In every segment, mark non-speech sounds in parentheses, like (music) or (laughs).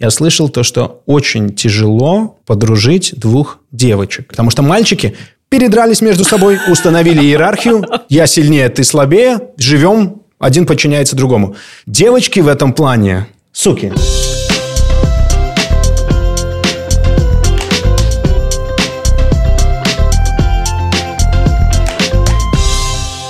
я слышал то, что очень тяжело подружить двух девочек. Потому что мальчики передрались между собой, установили иерархию. Я сильнее, ты слабее. Живем, один подчиняется другому. Девочки в этом плане суки.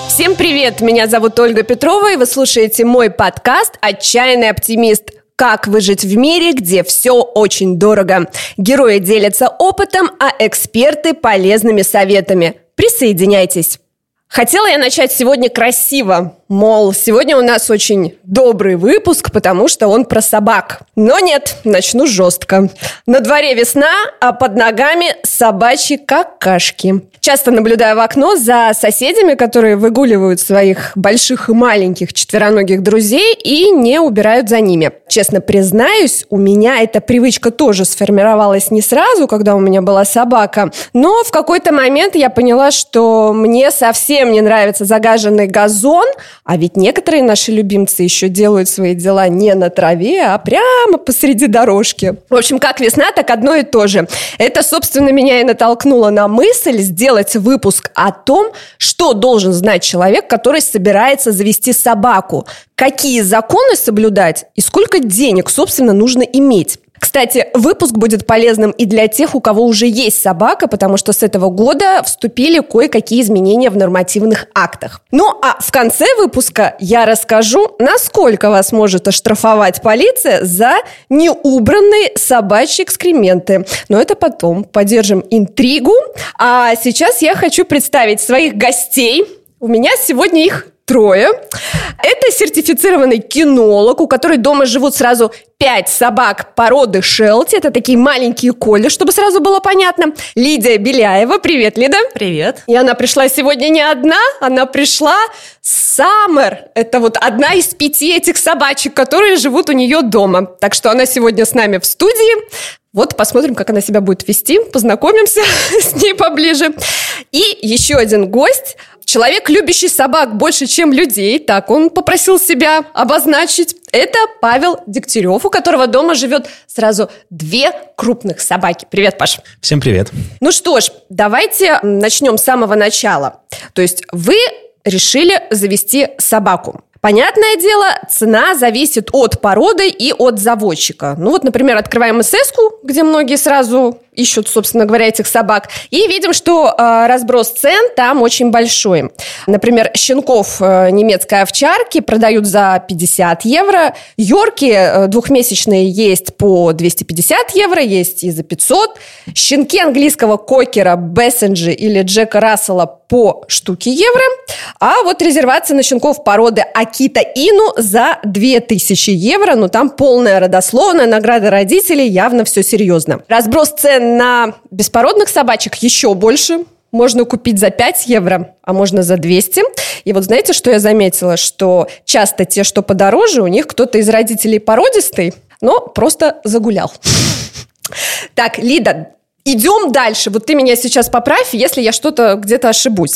Всем привет! Меня зовут Ольга Петрова, и вы слушаете мой подкаст «Отчаянный оптимист». Как выжить в мире, где все очень дорого. Герои делятся опытом, а эксперты – полезными советами. Присоединяйтесь! Хотела я начать сегодня красиво, мол, сегодня у нас очень добрый выпуск, потому что он про собак. Но нет, начну жестко. На дворе весна, а под ногами собачьи какашки. Часто наблюдаю в окно за соседями, которые выгуливают своих больших и маленьких четвероногих друзей и не убирают за ними. Честно признаюсь, у меня эта привычка тоже сформировалась не сразу, когда у меня была собака, но в какой-то момент я поняла, что мне совсем не нравится загаженный газон, а ведь некоторые наши любимцы еще делают свои дела не на траве, а прямо посреди дорожки. В общем, как весна, так одно и то же. Это, собственно, меня и натолкнуло на мысль сделать выпуск о том, что должен знать человек, который собирается завести собаку, какие законы соблюдать и сколько денег, собственно, нужно иметь. Кстати, выпуск будет полезным и для тех, у кого уже есть собака, потому что с этого года вступили кое-какие изменения в нормативных актах. Ну а в конце выпуска я расскажу, насколько вас может оштрафовать полиция за неубранные собачьи экскременты. Но это потом. Поддержим интригу. А сейчас я хочу представить своих гостей. У меня сегодня их трое. Это сертифицированный кинолог, у которой дома живут сразу пять собак породы Шелти. Это такие маленькие коли, чтобы сразу было понятно. Лидия Беляева. Привет, Лида. Привет. И она пришла сегодня не одна, она пришла Саммер. Это вот одна из пяти этих собачек, которые живут у нее дома. Так что она сегодня с нами в студии. Вот посмотрим, как она себя будет вести, познакомимся (laughs) с ней поближе. И еще один гость – Человек, любящий собак больше, чем людей, так он попросил себя обозначить. Это Павел Дегтярев, у которого дома живет сразу две крупных собаки. Привет, Паш. Всем привет. Ну что ж, давайте начнем с самого начала. То есть вы решили завести собаку. Понятное дело, цена зависит от породы и от заводчика. Ну вот, например, открываем СС, где многие сразу ищут, собственно говоря, этих собак. И видим, что э, разброс цен там очень большой. Например, щенков э, немецкой овчарки продают за 50 евро. Йорки э, двухмесячные есть по 250 евро, есть и за 500. Щенки английского кокера, Бессенджи или Джека Рассела по штуке евро. А вот резервация на щенков породы Акита Ину за 2000 евро. Ну, там полная родословная, награда родителей, явно все серьезно. Разброс цен на беспородных собачек еще больше. Можно купить за 5 евро, а можно за 200. И вот знаете, что я заметила? Что часто те, что подороже, у них кто-то из родителей породистый, но просто загулял. (laughs) Так, Лида, Идем дальше. Вот ты меня сейчас поправь, если я что-то где-то ошибусь.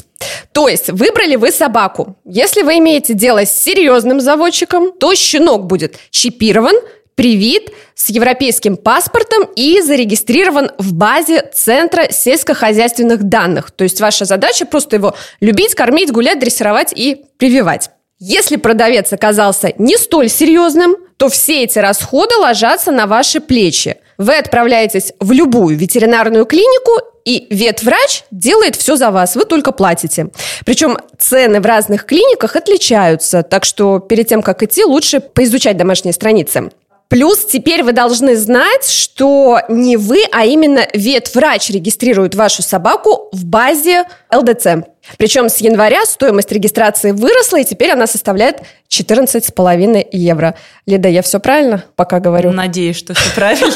То есть выбрали вы собаку. Если вы имеете дело с серьезным заводчиком, то щенок будет чипирован, привит с европейским паспортом и зарегистрирован в базе Центра сельскохозяйственных данных. То есть ваша задача просто его любить, кормить, гулять, дрессировать и прививать. Если продавец оказался не столь серьезным, то все эти расходы ложатся на ваши плечи. Вы отправляетесь в любую ветеринарную клинику, и ветврач делает все за вас, вы только платите. Причем цены в разных клиниках отличаются, так что перед тем, как идти, лучше поизучать домашние страницы. Плюс теперь вы должны знать, что не вы, а именно ветврач регистрирует вашу собаку в базе ЛДЦ. Причем с января стоимость регистрации выросла, и теперь она составляет 14,5 евро. Лида, я все правильно пока говорю? Надеюсь, что все правильно.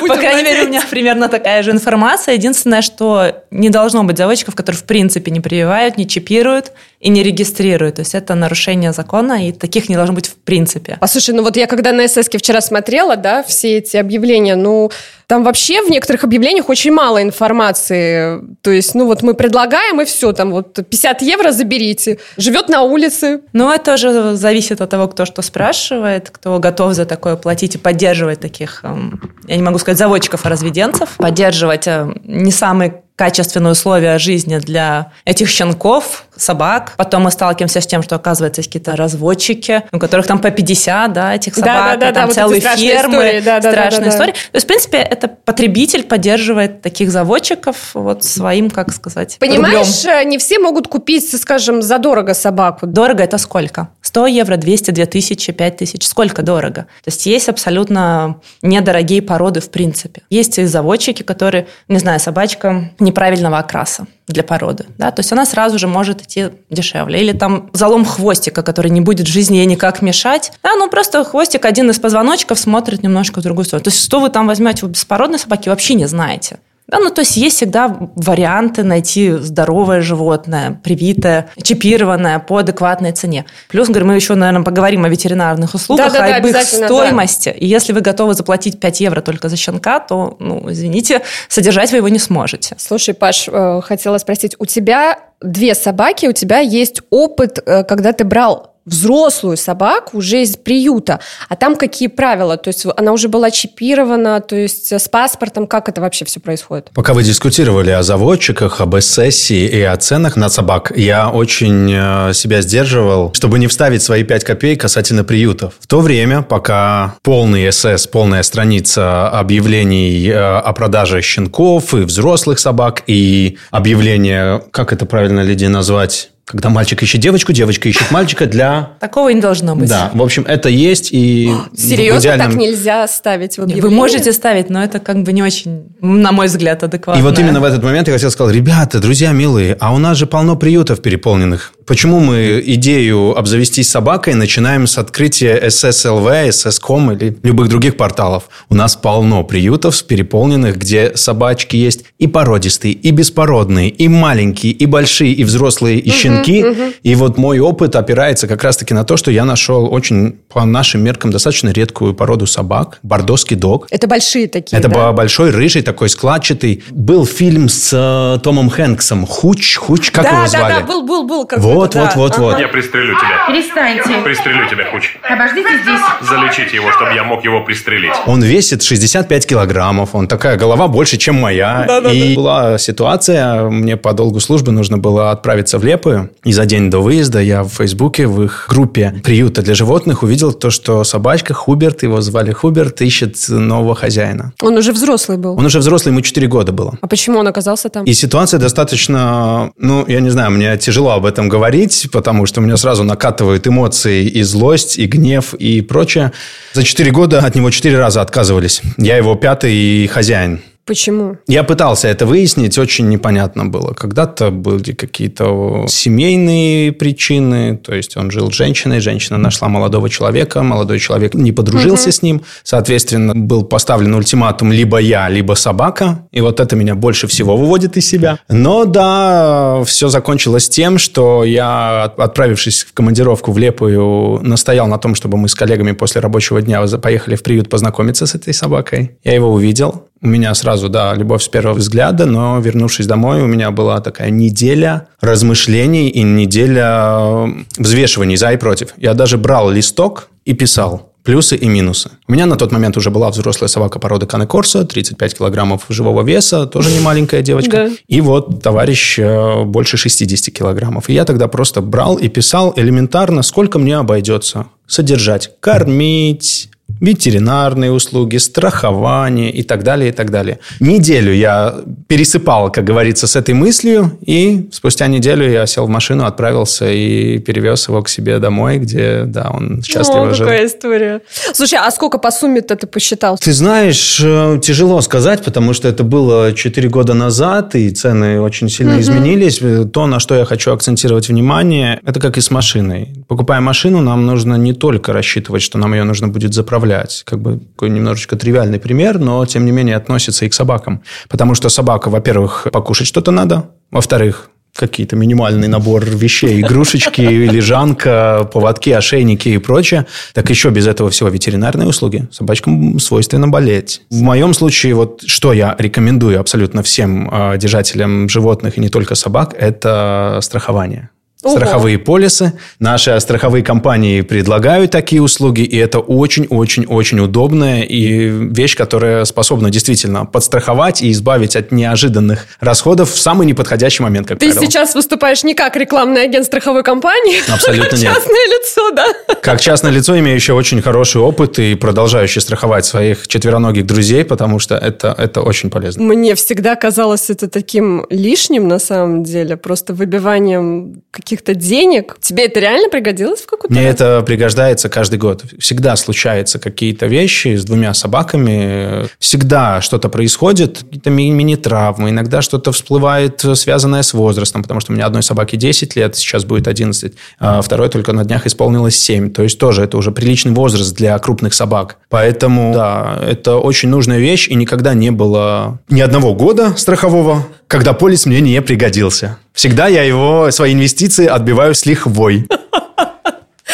(laughs) По крайней мере, у меня примерно такая же информация. Единственное, что не должно быть заводчиков, которые в принципе не прививают, не чипируют и не регистрируют. То есть это нарушение закона, и таких не должно быть в принципе. А слушай, ну вот я когда на СС вчера смотрела, да, все эти объявления, ну, Там вообще в некоторых объявлениях очень мало информации. То есть, ну вот мы предлагаем, и все, там вот 50 евро заберите. Живет на улице. Ну, это тоже зависит от того, кто что спрашивает, кто готов за такое платить и поддерживать таких, эм, я не могу сказать заводчиков, а разведенцев. Поддерживать э, не самый качественные условия жизни для этих щенков, собак. Потом мы сталкиваемся с тем, что, оказывается, есть какие-то разводчики, у которых там по 50, да, этих собак, да, да, да, там да, целые вот фермы, истории. Да, да, страшная да, да. Да. То есть, в принципе, это потребитель поддерживает таких заводчиков вот своим, как сказать, Понимаешь, рублем. не все могут купить, скажем, задорого собаку. Дорого это сколько? 100 евро, 200, 2000, 5000. Сколько дорого? То есть, есть абсолютно недорогие породы в принципе. Есть и заводчики, которые, не знаю, собачка неправильного окраса для породы. Да? То есть она сразу же может идти дешевле. Или там залом хвостика, который не будет жизни ей никак мешать. Да, ну просто хвостик один из позвоночков смотрит немножко в другую сторону. То есть что вы там возьмете у беспородной собаки, вообще не знаете. Да, ну то есть есть всегда варианты найти здоровое животное, привитое, чипированное по адекватной цене. Плюс, говорю, мы еще, наверное, поговорим о ветеринарных услугах, да, да, да, об их стоимости. Да. И если вы готовы заплатить 5 евро только за щенка, то, ну, извините, содержать вы его не сможете. Слушай, Паш, э, хотела спросить, у тебя две собаки, у тебя есть опыт, э, когда ты брал взрослую собаку уже из приюта. А там какие правила? То есть она уже была чипирована, то есть с паспортом. Как это вообще все происходит? Пока вы дискутировали о заводчиках, об эссессии и о ценах на собак, я очень э, себя сдерживал, чтобы не вставить свои 5 копеек касательно приютов. В то время, пока полный СС, полная страница объявлений э, о продаже щенков и взрослых собак, и объявление, как это правильно, Лидия, назвать? Когда мальчик ищет девочку, девочка ищет мальчика для... Такого не должно быть. Да, в общем, это есть и... Серьезно, идеальном... так нельзя ставить в объявление? Вы можете ставить, но это как бы не очень, на мой взгляд, адекватно. И вот именно в этот момент я хотел сказать, ребята, друзья милые, а у нас же полно приютов переполненных. Почему мы идею обзавестись собакой начинаем с открытия SSLV, SSCOM или любых других порталов? У нас полно приютов переполненных, где собачки есть и породистые, и беспородные, и маленькие, и большие, и взрослые, и щенки. Угу. И вот мой опыт опирается как раз-таки на то, что я нашел очень, по нашим меркам, достаточно редкую породу собак. Бордоский дог. Это большие такие, Это да? большой, рыжий, такой складчатый. Был фильм с э, Томом Хэнксом. Хуч, Хуч, как да, его звали? Да, да, был, был, был. Как вот, вот, вот, ага. вот. Я пристрелю тебя. Перестаньте. Пристрелю тебя, Хуч. Обождите здесь. Залечите его, чтобы я мог его пристрелить. Он весит 65 килограммов. Он такая голова больше, чем моя. Да, да, и да. была ситуация, мне по долгу службы нужно было отправиться в Лепую. И за день до выезда я в Фейсбуке в их группе приюта для животных увидел то, что собачка Хуберт, его звали Хуберт, ищет нового хозяина. Он уже взрослый был? Он уже взрослый, ему 4 года было. А почему он оказался там? И ситуация достаточно, ну, я не знаю, мне тяжело об этом говорить говорить, потому что у меня сразу накатывают эмоции и злость, и гнев, и прочее. За четыре года от него четыре раза отказывались. Я его пятый хозяин. Почему? Я пытался это выяснить, очень непонятно было. Когда-то были какие-то семейные причины, то есть он жил с женщиной, женщина нашла молодого человека, молодой человек не подружился угу. с ним, соответственно, был поставлен ультиматум либо я, либо собака, и вот это меня больше всего выводит из себя. Но да, все закончилось тем, что я, отправившись в командировку в Лепую, настоял на том, чтобы мы с коллегами после рабочего дня поехали в приют познакомиться с этой собакой. Я его увидел, у меня сразу, да, любовь с первого взгляда, но вернувшись домой, у меня была такая неделя размышлений и неделя взвешиваний за и против. Я даже брал листок и писал плюсы и минусы. У меня на тот момент уже была взрослая собака породы Кане Корсо, 35 килограммов живого веса, тоже не маленькая девочка. Да. И вот товарищ э, больше 60 килограммов. И я тогда просто брал и писал элементарно, сколько мне обойдется содержать, кормить, ветеринарные услуги, страхование и так далее, и так далее. Неделю я пересыпал, как говорится, с этой мыслью, и спустя неделю я сел в машину, отправился и перевез его к себе домой, где, да, он счастливо О, жил. какая история. Слушай, а сколько по сумме-то ты посчитал? Ты знаешь, э, тяжело сказать, потому что это было 4 года назад, и цены очень сильно угу. изменились. То, на что я хочу акцентировать внимание, это как и с машиной. Покупая машину, нам нужно не только рассчитывать, что нам ее нужно будет заправлять, управлять. Как бы такой немножечко тривиальный пример, но тем не менее относится и к собакам. Потому что собака, во-первых, покушать что-то надо, во-вторых, какие-то минимальный набор вещей, игрушечки, (laughs) лежанка, поводки, ошейники и прочее, так еще без этого всего ветеринарные услуги. Собачкам свойственно болеть. В моем случае, вот что я рекомендую абсолютно всем э, держателям животных и не только собак, это страхование. Ого. Страховые полисы. Наши страховые компании предлагают такие услуги, и это очень-очень-очень удобная и вещь, которая способна действительно подстраховать и избавить от неожиданных расходов в самый неподходящий момент, как Ты правило. сейчас выступаешь не как рекламный агент страховой компании, (laughs) Абсолютно а как нет. частное лицо, да? Как частное лицо, имеющее очень хороший опыт и продолжающий страховать своих четвероногих друзей, потому что это, это очень полезно. Мне всегда казалось это таким лишним, на самом деле, просто выбиванием каких-то денег. Тебе это реально пригодилось в какой-то Мне это пригождается каждый год. Всегда случаются какие-то вещи с двумя собаками. Всегда что-то происходит, какие-то ми- мини-травмы. Иногда что-то всплывает, связанное с возрастом, потому что у меня одной собаке 10 лет, сейчас будет 11, а второй только на днях исполнилось 7. То есть тоже это уже приличный возраст для крупных собак. Поэтому, да, это очень нужная вещь, и никогда не было ни одного года страхового, когда полис мне не пригодился. Всегда я его, свои инвестиции отбиваю с лихвой.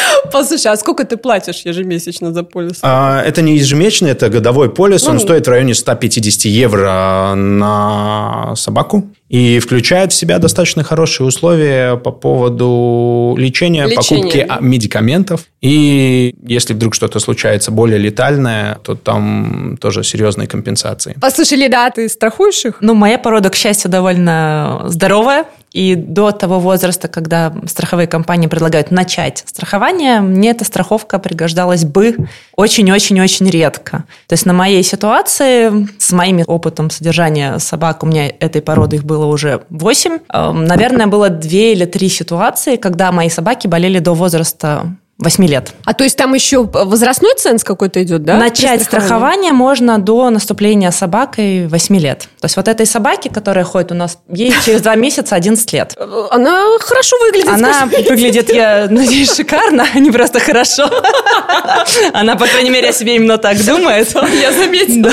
(laughs) Послушай, а сколько ты платишь ежемесячно за полис? А, Это не ежемесячный, это годовой полис. Он Ну. стоит в районе 150 евро на собаку. И включает в себя достаточно хорошие условия по поводу лечения, Лечения. покупки а, медикаментов. И если вдруг что-то случается более летальное, то там тоже серьезные компенсации. Послушай, Лида, а ты страхуешь их? Ну, моя порода, к счастью, довольно здоровая. И до того возраста, когда страховые компании предлагают начать страхование, мне эта страховка пригождалась бы очень-очень-очень редко. То есть на моей ситуации, с моим опытом содержания собак, у меня этой породы их было уже 8, наверное, было 2 или 3 ситуации, когда мои собаки болели до возраста 8 лет. А то есть там еще возрастной ценз какой-то идет, да? Начать страхование можно до наступления собакой 8 лет. То есть вот этой собаке, которая ходит у нас, ей (laughs) через 2 месяца 11 лет. Она хорошо выглядит. Она скажи. выглядит, я (laughs) надеюсь, шикарно, а не просто хорошо. (laughs) Она, по крайней мере, о себе именно так думает. Я заметила.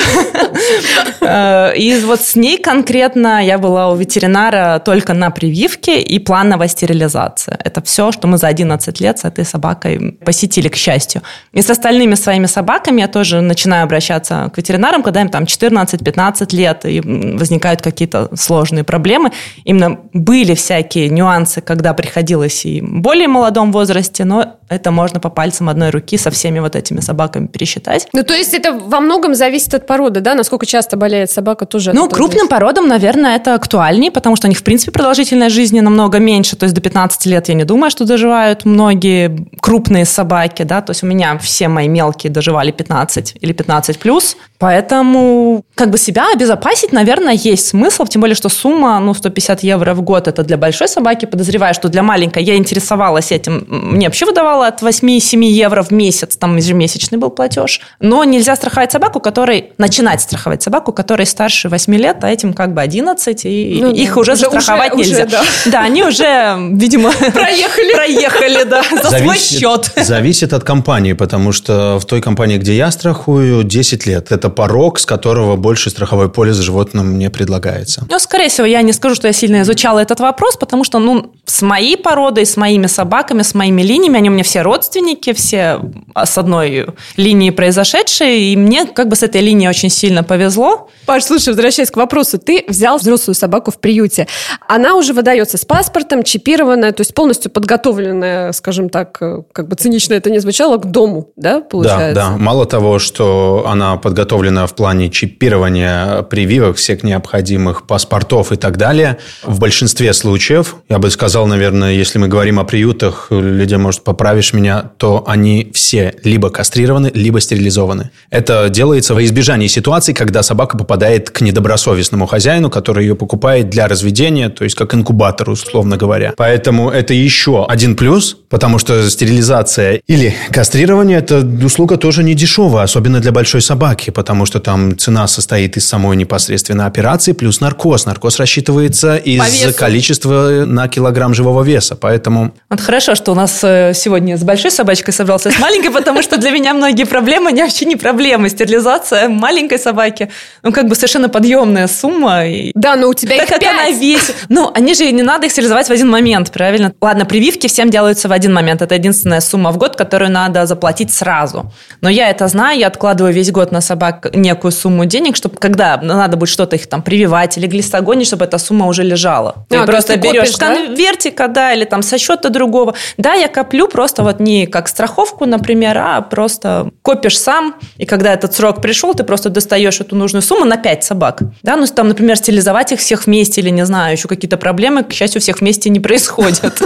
Э, И вот с ней конкретно я была у ветеринара только на прививке и плановая стерилизация. Это все, что мы за 11 лет с этой собакой посетили, к счастью. И с остальными своими собаками я тоже начинаю обращаться к ветеринарам, когда им там 14-15 лет, и возникают какие-то сложные проблемы. Именно были всякие нюансы, когда приходилось и более молодом возрасте, но это можно по пальцам одной руки со всеми вот этими собаками пересчитать. Ну, то есть это во многом зависит от породы, да? Насколько часто болеет собака тоже. Ну, крупным зависит. породам, наверное, это актуальнее, потому что у них, в принципе, продолжительность жизни намного меньше. То есть до 15 лет я не думаю, что доживают многие крупные собаки, да. То есть у меня все мои мелкие доживали 15 или 15 плюс. Поэтому как бы себя обезопасить, наверное, есть смысл. Тем более, что сумма, ну, 150 евро в год, это для большой собаки. Подозреваю, что для маленькой я интересовалась этим. Мне вообще выдавало от 8-7 евро в месяц. Там ежемесячный был платеж. Но нельзя страховать собаку, которой... Начинать страховать собаку, которой старше 8 лет, а этим как бы 11, и Ну да. их уже, Уже- застраховать уже- нельзя. уже, да. да, они уже, видимо... Проехали. Проехали, да, за свой счет. Зависит от компании, потому что в той компании, где я страхую, 10 лет. Это порог, с которого больше страховой полис животным не предлагается. Ну, скорее всего, я не скажу, что я сильно изучала этот вопрос, потому что, ну, с моей породой, с моими собаками, с моими линиями, они у меня все родственники, все с одной линии произошедшие, и мне как бы с этой линией очень сильно повезло. Паш, слушай, возвращаясь к вопросу, ты взял взрослую собаку в приюте. Она уже выдается с паспортом, чипированная, то есть полностью подготовленная, скажем так, э, как бы цинично это не звучало, к дому, да, получается? Да, да. Мало того, что она подготовлена в плане чипирования прививок, всех необходимых паспортов и так далее, в большинстве случаев, я бы сказал, наверное, если мы говорим о приютах, людей, может, поправишь меня, то они все либо кастрированы, либо стерилизованы. Это делается во избежание ситуаций, когда собака попадает к недобросовестному хозяину, который ее покупает для разведения, то есть как инкубатор, условно говоря. Поэтому это еще один плюс, потому что стерилизация или кастрирование – это услуга тоже не дешевая, особенно для большой собаки, потому что там цена состоит из самой непосредственно операции плюс наркоз. Наркоз рассчитывается из количества на килограмм живого веса, поэтому Вот хорошо, что у нас э, сегодня сегодня с большой собачкой собрался, с маленькой, потому что для меня многие проблемы, они вообще не проблемы. Стерилизация маленькой собаки, ну, как бы совершенно подъемная сумма. И Да, но у тебя так их как пять. она весит. Ну, они же не надо их стерилизовать в один момент, правильно? Ладно, прививки всем делаются в один момент. Это единственная сумма в год, которую надо заплатить сразу. Но я это знаю, я откладываю весь год на собак некую сумму денег, чтобы когда надо будет что-то их там прививать или глистогонить, чтобы эта сумма уже лежала. Ты А, то просто ты берешь копишь, да? конвертика, да, или там со счета другого. Да, я коплю просто вот не как страховку, например, а просто копишь сам, и когда этот срок пришел, ты просто достаешь эту нужную сумму на 5 собак. Да, ну там, например, стилизовать их всех вместе или, не знаю, еще какие-то проблемы, к счастью, всех вместе не происходят.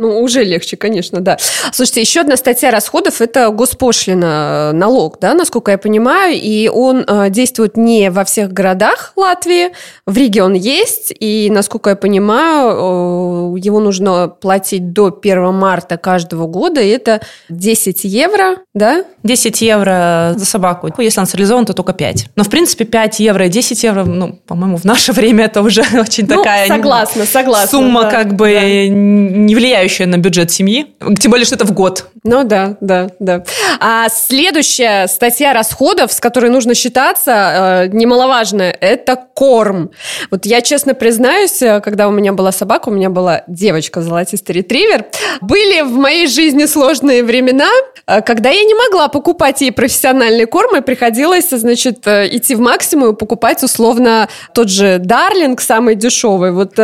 Ну, уже легче, конечно, да. Слушайте, еще одна статья расходов – это госпошлина, э, налог, да, насколько я понимаю, и он э, действует не во всех городах Латвии, в Риге он есть, и, насколько я понимаю, э, его нужно платить до 1 марта каждого года, и это 10 евро, да? 10 евро за собаку. Если он стерилизован, то только 5. Но, в принципе, 5 евро и 10 евро, ну, по-моему, в наше (laughs) время это уже (laughs) очень Ну, такая... согласна, согласна, Сумма да, как бы да. не влияющая на бюджет семьи. Тем более, что это в год. Ну да, да, да. А следующая статья расходов, с которой нужно считаться, э, немаловажная, это корм. Вот я честно признаюсь, э, когда у меня была собака, у меня была девочка золотистый ретривер, были в моей жизни сложные времена, э, когда я не могла покупать ей профессиональный корм, и приходилось, значит, идти в максимум и покупать условно тот же Дарлинг, самый дешевый. Вот,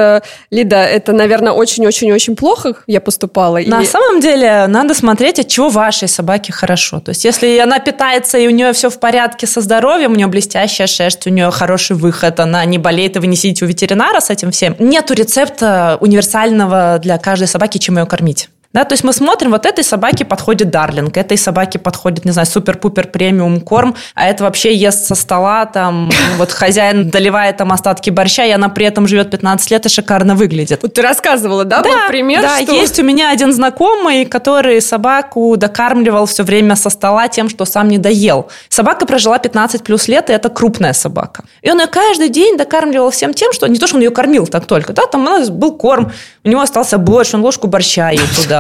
Лида, это, наверное, очень-очень-очень плохо я поступала. На или- самом деле надо смотреть, от чего вашей собаке хорошо. То есть если она питается и у нее все в порядке со здоровьем, у нее блестящая шерсть, у нее хороший выход, она не болеет, и вы не сидите у ветеринара с этим всем, нету рецепта универсального для каждой собаки, чем ее кормить. Да, то есть мы смотрим, вот этой собаке подходит дарлинг, этой собаке подходит, не знаю, супер-пупер премиум корм, а это вообще ест со стола, там, вот хозяин доливает там остатки борща, и она при этом живет 15 лет и шикарно выглядит. Вот ты рассказывала, да, был пример, да, что... есть у меня один знакомый, который собаку докармливал все время со стола тем, что сам не доел. Собака прожила 15 плюс лет, и это крупная собака. И он ее каждый день докармливал всем тем, что не то, что он ее кормил так только, да, там у нас был корм, у него остался борщ, он ложку борща ел туда.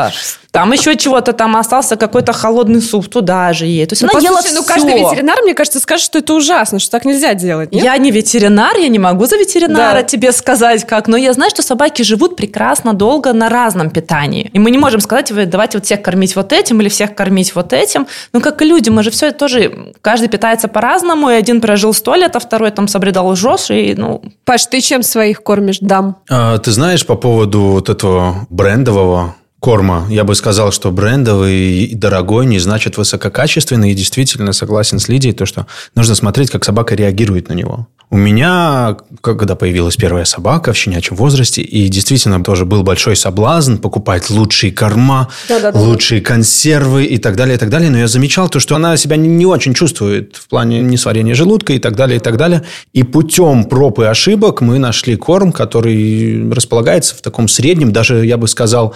Там еще чего-то там остался какой-то холодный суп туда же ей. То есть Ну, она ела послушай, ну каждый ветеринар, мне кажется, скажет, что это ужасно, что так нельзя делать. нет? Я не ветеринар, я не могу за ветеринара Да. тебе сказать как, но я знаю, что собаки живут прекрасно долго на разном питании. И мы не можем сказать, давайте вот всех кормить вот этим или всех кормить вот этим. Ну, как и люди, мы же все тоже, каждый питается по-разному, и один прожил сто лет, а второй там собредал жжешь, и, ну, Паш, ты чем своих кормишь, дам? А, Ты знаешь, по поводу вот этого брендового корма, я бы сказал, что брендовый и дорогой не значит высококачественный. И действительно согласен с Лидией, то, что нужно смотреть, как собака реагирует на него. У меня, когда появилась первая собака в щенячьем возрасте, и действительно тоже был большой соблазн покупать лучшие корма, Да-да-да. лучшие консервы и так далее, и так далее. Но я замечал то, что она себя не- очень чувствует в плане несварения желудка и так далее, и так далее. И путем проб и ошибок мы нашли корм, который располагается в таком среднем, даже, я бы сказал,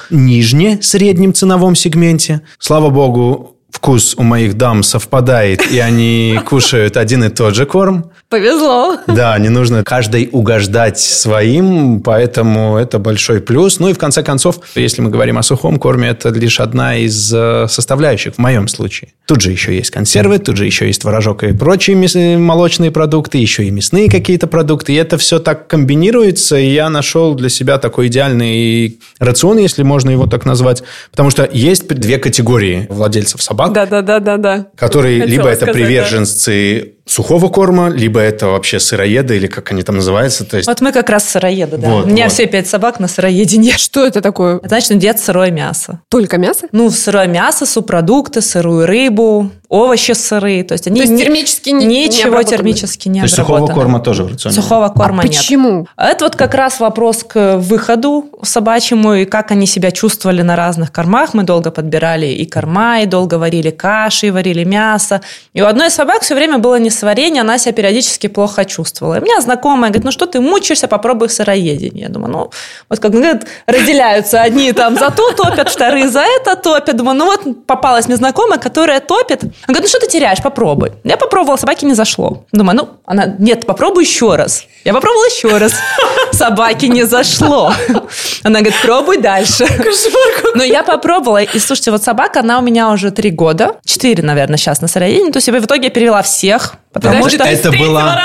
нижне среднем ценовом сегменте. Слава богу, вкус у моих дам совпадает, и они (laughs) кушают один и тот же корм. Повезло. Да, не нужно каждой угождать своим, поэтому это большой плюс. Ну и в конце концов, если мы говорим о сухом корме, это лишь одна из э, составляющих в моем случае. Тут же еще есть консервы, тут же еще есть творожок и прочие молочные продукты, еще и мясные какие-то продукты. И это все так комбинируется, и я нашел для себя такой идеальный рацион, если можно его так назвать. Потому что есть две категории владельцев собак Да-да-да-да-да. которые Хотела либо это сказать, да. Сухого корма, либо это вообще сыроеды, или как они там называются. То есть, вот мы как раз сыроеды, да. Вот, У меня вот. все пять собак на сыроедении. (laughs) Что это такое? Это значит, едят сырое мясо. Только мясо? Ну, сырое мясо, субпродукты, сырую рыбу, овощи сырые. То есть они То есть не- термически не- не ничего обработаны? термически не то есть сухого корма тоже в рационе. Сухого корма а нет. почему? Это вот как раз вопрос к выходу собачьему и как они себя чувствовали на разных кормах. Мы долго подбирали и корма, и долго варили каши, и варили мясо. И у одной из собак все время было несварение, она себя периодически плохо чувствовала. И у меня знакомая говорит, ну что ты мучаешься, попробуй сыроедение. Я думаю, ну, вот как говорят, разделяются. Одни там за то топят, вторые за это топят. Думаю, ну вот попалась мне знакомая, которая топит. Она говорит, ну что ты теряешь, попробуй. Я попробовала, собаке не зашло. Думаю, ну, она, нет, попробуй еще раз. Я попробовала еще раз. Собаке не зашло. Она говорит, пробуй дальше. Но я попробовала. И слушайте, вот собака, она у меня уже три года. Четыре, наверное, сейчас на сыроедении. То есть в итоге я перевела всех. Потому Подожди, что... (laughs) это была,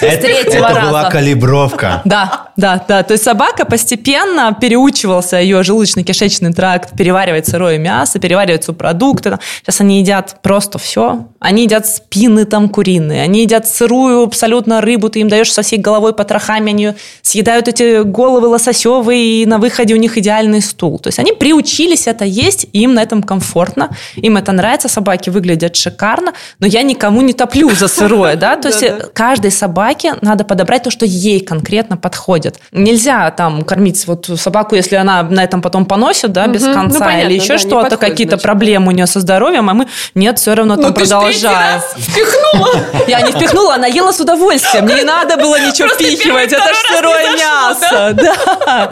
это, это была калибровка. (laughs) Да, да, да. То есть собака постепенно переучивался, ее желудочно-кишечный тракт переваривать сырое мясо, переваривать субпродукты. Сейчас они едят просто все. Они едят спины там куриные, они едят сырую абсолютно рыбу, ты им даешь со всей головой потрохами, они съедают эти головы лососевые, и на выходе у них идеальный стул. То есть они приучились это есть, и им на этом комфортно, им это нравится, собаки выглядят шикарно, но я никому не топлю за сырое, да, то есть Да-да. каждой собаке надо подобрать то, что ей конкретно подходит. Нельзя там кормить вот собаку, если она на этом потом поносит, да, без. Ну, конца, или еще что-то, какие-то проблемы у нее со здоровьем, а мы нет, все равно там Ну, продолжаем. впихнула. (laughs) Я не впихнула, она ела с удовольствием. Мне не надо было ничего впихивать. Это ж второй сырое мясо. Да.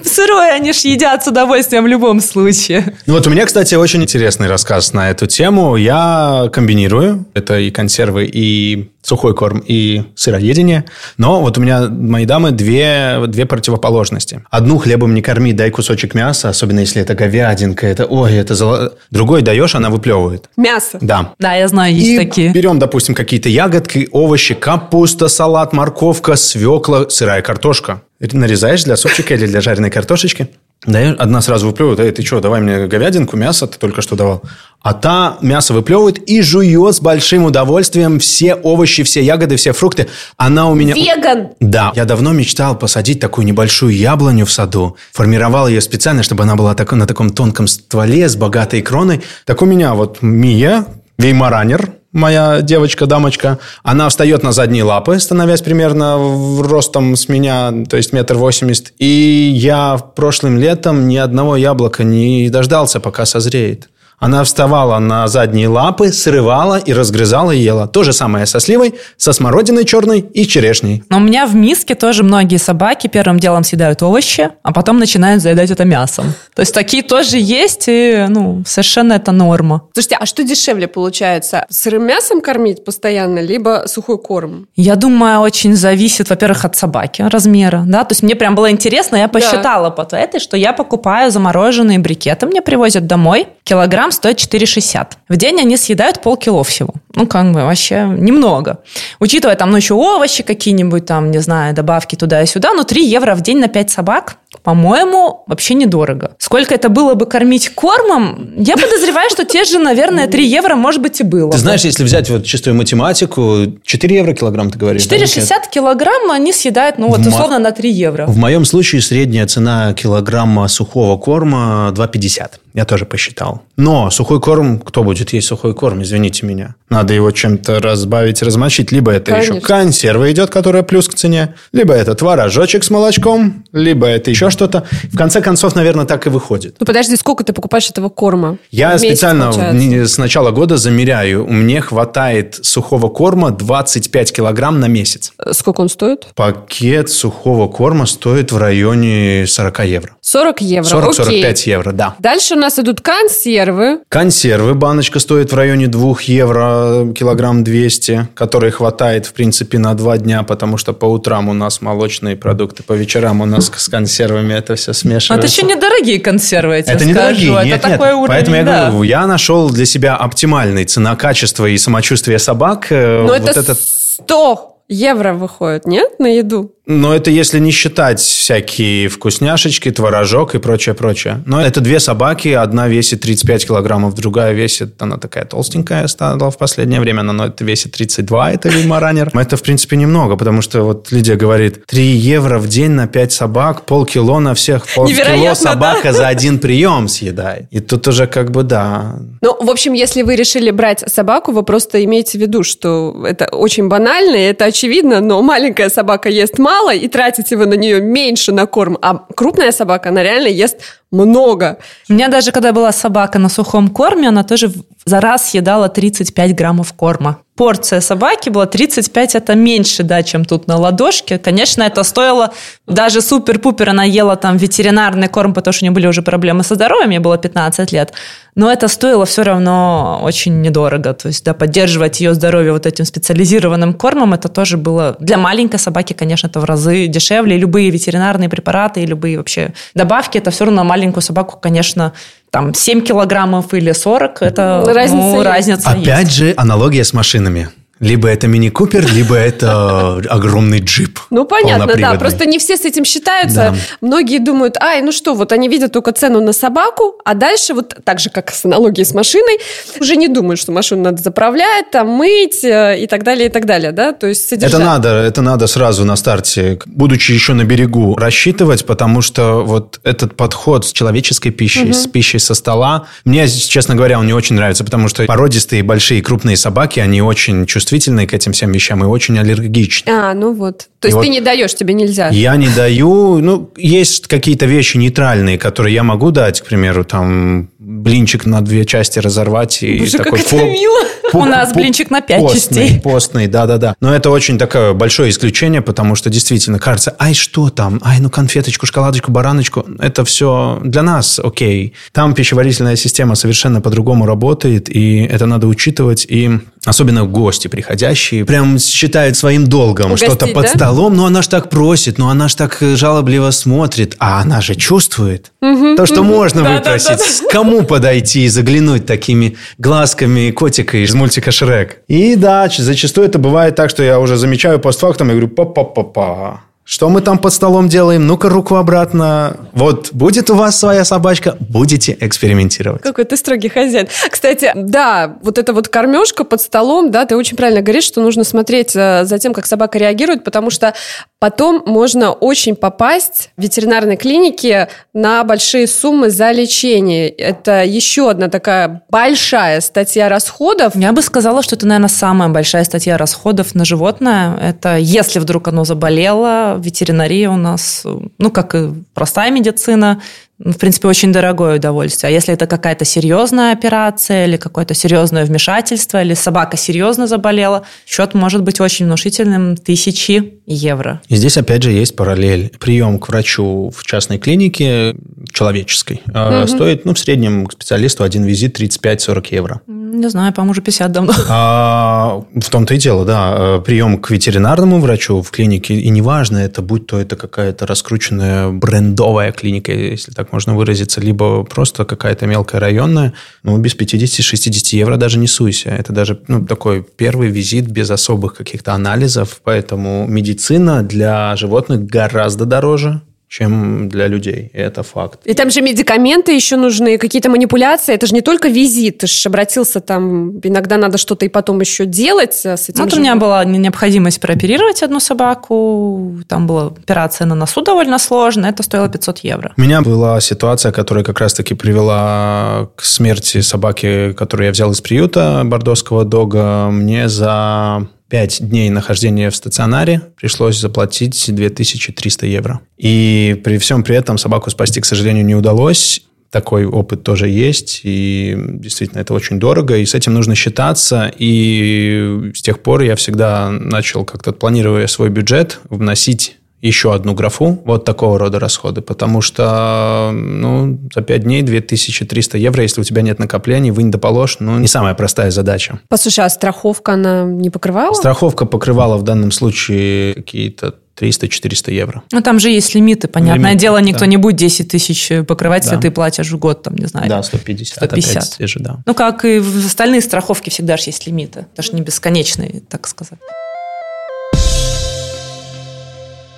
(laughs) Сырое они ж едят с удовольствием в любом случае. Ну вот у меня, кстати, очень интересный рассказ на эту тему. Я комбинирую. Это и консервы, и сухой корм, и сыроедение. Но вот у меня, мои дамы, две, две противоположности. Одну хлебом не корми, дай кусочек мяса, особенно если это говядинка, это, ой, это золо... Другой даешь, она выплевывает. Мясо. Да. Да, я знаю, есть И такие. берем, допустим, какие-то ягодки, овощи, капуста, салат, морковка, свекла, сырая картошка. Нарезаешь для супчика или для жареной картошечки. Даешь, одна сразу выплевывает, эй, ты что, давай мне говядинку, мясо ты только что давал. А та мясо выплевывает и жует с большим удовольствием все овощи, все ягоды, все фрукты. Она у меня... Веган. Да, я давно мечтал посадить такую небольшую яблоню в саду. Формировал ее специально, чтобы она была так- на таком тонком стволе с богатой кроной. Так у меня вот Мия, веймаранер, моя девочка-дамочка, она встает на задние лапы, становясь примерно ростом с меня, то есть метр восемьдесят. И я прошлым летом ни одного яблока не дождался, пока созреет. Она вставала на задние лапы, срывала и разгрызала и ела. То же самое со сливой, со смородиной черной и черешней. Но у меня в миске тоже многие собаки первым делом съедают овощи, а потом начинают заедать это мясом. То есть такие тоже есть, и ну, совершенно это норма. Слушайте, а что дешевле получается? Сырым мясом кормить постоянно, либо сухой корм? Я думаю, очень зависит, во-первых, от собаки, размера, да, то есть мне прям было интересно, я посчитала по этой, что я покупаю замороженные брикеты, мне привозят домой, килограмм стоит 4,60. В день они съедают полкило всего, ну, как бы вообще немного. Учитывая там, ну, еще овощи какие-нибудь там, не знаю, добавки туда и сюда, ну, 3 евро в день на 5 собак, по-моему, вообще недорого. Сколько это было бы кормить кормом, я подозреваю, что те же, наверное, 3 евро, может быть, и было. Ты знаешь, если взять вот чистую математику, 4 евро килограмм, ты говоришь? да? 4,60 килограмм они съедают, ну вот условно на 3 евро. В моем случае средняя цена килограмма сухого корма 2,50. Я тоже посчитал. Но сухой корм, кто будет есть сухой корм, извините меня. Надо его чем-то разбавить, размочить. Либо это еще Конечно. консерва идет, которая плюс к цене. Либо это творожочек с молочком. Либо это еще что-то. В конце концов, наверное, так и выходит. Ну подожди, сколько ты покупаешь этого корма? Я месяц, специально получается? с начала года замеряю. Мне хватает сухого корма 25 килограмм на месяц. Э, Сколько он стоит? Пакет сухого корма стоит в районе 40 евро. 40 евро. 40-45 Окей. евро, да. Дальше у нас идут консервы. Консервы. Баночка стоит в районе 2 евро, килограмм 200, которые хватает, в принципе, на 2 дня, потому что по утрам у нас молочные продукты, по вечерам у нас с консервами это все смешивается. это еще недорогие консервы, я тебе Это недорогие, это нет, такой нет. уровень, Поэтому я да. говорю, я нашел для себя оптимальный цена-качество и самочувствие собак. э, Но вот это этот 100 евро выходит, нет, на еду? Но это если не считать всякие вкусняшечки, творожок и прочее, прочее. Но это две собаки, одна весит 35 килограммов, другая весит, она такая толстенькая стала в последнее время, но это весит 32, это веймаранер. Это, в принципе, немного, потому что вот Лидия говорит, 3 евро в день на 5 собак, полкило на всех, полкило собака за один прием съедает. И тут уже как бы да, Ну, в общем, если вы решили брать собаку, вы просто имейте в виду, что это очень банально, и это очевидно, но маленькая собака ест мало, и тратите вы на нее меньше на корм, а крупная собака, она реально ест много. У меня даже, когда была собака на сухом корме, она тоже за раз съедала 35 граммов корма. Порция собаки была 35, это меньше, да, чем тут на ладошке. Конечно, это стоило, даже супер-пупер она ела там ветеринарный корм, потому что у нее были уже проблемы со здоровьем, мне было 15 лет. Но это стоило все равно очень недорого. То есть, да, поддерживать ее здоровье вот этим специализированным кормом, это тоже было для маленькой собаки, конечно, это в разы дешевле. Любые ветеринарные препараты, и любые вообще добавки, это все равно маленькую собаку, конечно, там 7 килограммов или 40, это Разница ну, разница Опять есть. же, аналогия с машинами. Либо это мини-купер, либо это огромный джип. Ну, понятно, да. Просто не все с этим считаются. Да. Многие думают, ай, ну что, вот они видят только цену на собаку, а дальше вот так же, как с аналогией с машиной, уже не думают, что машину надо заправлять, там, мыть э, и так далее, и так далее, да? То есть Это содержать. надо, это надо сразу на старте, будучи еще на берегу, рассчитывать, потому что вот этот подход с человеческой пищей, с пищей со стола, мне, честно говоря, он не очень нравится, потому что породистые, большие, крупные собаки, они очень чувствительные к этим всем вещам и очень аллергичны. А, ну вот. То есть И ты вот- не даешь, тебе нельзя. Я не даю, ну, есть какие-то вещи нейтральные, которые я могу дать, к примеру, там, блинчик на две части разорвать и Боже, такой как это мило. У нас блинчик на пять постный, частей. Постный, да-да-да. Но это очень такое большое исключение, потому что действительно кажется, ай, что там? Ай, ну конфеточку, шоколадочку, бараночку. Это все для нас окей. Там пищеварительная система совершенно по-другому работает, и это надо учитывать. И особенно гости приходящие прям считают своим долгом Угостить, что-то под да? Столом. Ну, она ж так просит, ну, она ж так э, жалобливо смотрит. А она же чувствует то, что можно выпросить. К Кому подойти и заглянуть такими глазками котика из мультика «Шрек». И да, зачастую это бывает так, что я уже замечаю постфактум и говорю «па-па-па-па». Что мы там под столом делаем? Ну-ка, руку обратно. Вот будет у вас своя собачка, будете экспериментировать. Какой ты строгий хозяин. Кстати, да, вот эта вот кормежка под столом, да, ты очень правильно говоришь, что нужно смотреть э, за тем, как собака реагирует, потому что потом можно очень попасть в ветеринарной клинике на большие суммы за лечение. Это еще одна такая большая статья расходов. Я бы сказала, что это, наверное, самая большая статья расходов на животное. Это если вдруг оно заболело, ветеринария у нас, ну, как и простая медицина, в принципе, очень дорогое удовольствие. А если это какая-то серьезная операция или какое-то серьезное вмешательство, или собака серьезно заболела, счет может быть очень внушительным – тысячи евро. И здесь, опять же, есть параллель. Прием к врачу в частной клинике человеческой э, стоит, ну, в среднем к специалисту один визит 35-40 евро. Не знаю, по-моему, уже 50 давно. А, в том-то и дело, да. Э, Прием к ветеринарному врачу в клинике, и неважно это, будь то это какая-то раскрученная брендовая клиника, если так можно выразиться, либо просто какая-то мелкая районная, ну, без 50-60 евро даже не суйся. Это даже ну, такой первый визит без особых каких-то анализов, поэтому медицина для животных гораздо дороже, чем для людей. И это факт. И там же медикаменты еще нужны, какие-то манипуляции. Это же не только визит. Ты же обратился там, иногда надо что-то и потом еще делать э, с этим. Вот у меня была необходимость прооперировать одну собаку. Там была операция на носу довольно сложная. Это стоило 500 евро. У меня была ситуация, которая как раз-таки привела к смерти собаки, которую я взял из приюта, бордовского дога. Мне за пять дней нахождения в стационаре пришлось заплатить 2300 евро. И при всем при этом собаку спасти, к сожалению, не удалось. Такой опыт тоже есть, и действительно это очень дорого, и с этим нужно считаться. И с тех пор я всегда начал как-то, планируя свой бюджет, вносить еще одну графу вот такого рода расходы, потому что ну, за 5 дней 2300 евро, если у тебя нет накоплений, вынь да положь, ну, не самая простая задача. Послушай, а страховка она не покрывала? Страховка покрывала в данном случае какие-то 300-400 евро. Ну, там же есть лимиты, понятное Лимиты, дело, никто да. не будет 10 тысяч покрывать, если Да. ты платишь в год, там, не знаю. Да, 150. 150. Опять же, да. Ну, как и в остальные страховки всегда же есть лимиты. Даже не бесконечные, так сказать.